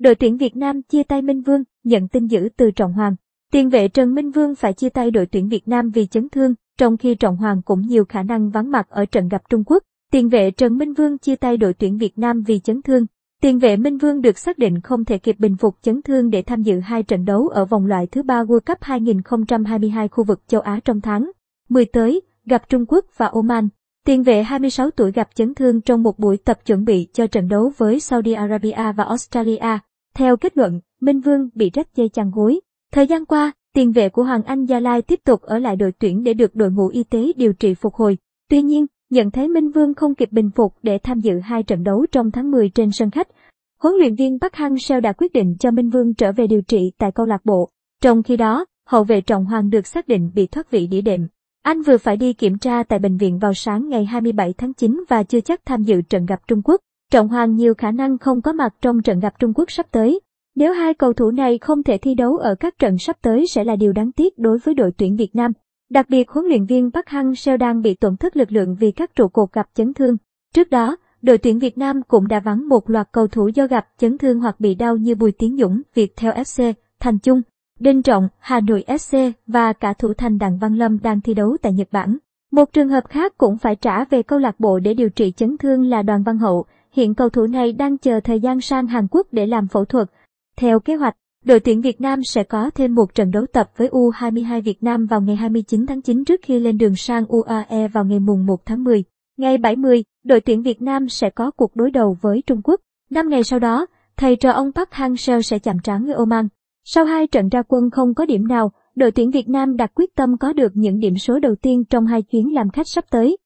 đội tuyển Việt Nam chia tay Minh Vương, nhận tin dữ từ Trọng Hoàng. Tiền vệ Trần Minh Vương phải chia tay đội tuyển Việt Nam vì chấn thương, trong khi Trọng Hoàng cũng nhiều khả năng vắng mặt ở trận gặp Trung Quốc. Tiền vệ Trần Minh Vương chia tay đội tuyển Việt Nam vì chấn thương. Tiền vệ Minh Vương được xác định không thể kịp bình phục chấn thương để tham dự hai trận đấu ở vòng loại thứ ba World Cup 2022 khu vực châu Á trong tháng 10 tới, gặp Trung Quốc và Oman. Tiền vệ 26 tuổi gặp chấn thương trong một buổi tập chuẩn bị cho trận đấu với Saudi Arabia và Australia. Theo kết luận, Minh Vương bị rách dây chằng gối. Thời gian qua, tiền vệ của Hoàng Anh Gia Lai tiếp tục ở lại đội tuyển để được đội ngũ y tế điều trị phục hồi. Tuy nhiên, nhận thấy Minh Vương không kịp bình phục để tham dự hai trận đấu trong tháng 10 trên sân khách, huấn luyện viên Park Hang-seo đã quyết định cho Minh Vương trở về điều trị tại câu lạc bộ. Trong khi đó, hậu vệ Trọng Hoàng được xác định bị thoát vị đĩa đệm. Anh vừa phải đi kiểm tra tại bệnh viện vào sáng ngày 27 tháng 9 và chưa chắc tham dự trận gặp Trung Quốc. Trọng Hoàng nhiều khả năng không có mặt trong trận gặp Trung Quốc sắp tới. Nếu hai cầu thủ này không thể thi đấu ở các trận sắp tới sẽ là điều đáng tiếc đối với đội tuyển Việt Nam. Đặc biệt huấn luyện viên Park Hang-seo đang bị tổn thất lực lượng vì các trụ cột gặp chấn thương. Trước đó, đội tuyển Việt Nam cũng đã vắng một loạt cầu thủ do gặp chấn thương hoặc bị đau như Bùi Tiến Dũng, Việt Theo FC, Thành Chung, Đinh Trọng, Hà Nội SC và cả thủ thành Đặng Văn Lâm đang thi đấu tại Nhật Bản. Một trường hợp khác cũng phải trả về câu lạc bộ để điều trị chấn thương là Đoàn Văn Hậu. Hiện cầu thủ này đang chờ thời gian sang Hàn Quốc để làm phẫu thuật. Theo kế hoạch, đội tuyển Việt Nam sẽ có thêm một trận đấu tập với U22 Việt Nam vào ngày 29 tháng 9 trước khi lên đường sang UAE vào ngày mùng 1 tháng 10. Ngày 70, đội tuyển Việt Nam sẽ có cuộc đối đầu với Trung Quốc. Năm ngày sau đó, thầy trò ông Park Hang-seo sẽ chạm trán với Oman. Sau hai trận ra quân không có điểm nào, đội tuyển Việt Nam đặt quyết tâm có được những điểm số đầu tiên trong hai chuyến làm khách sắp tới.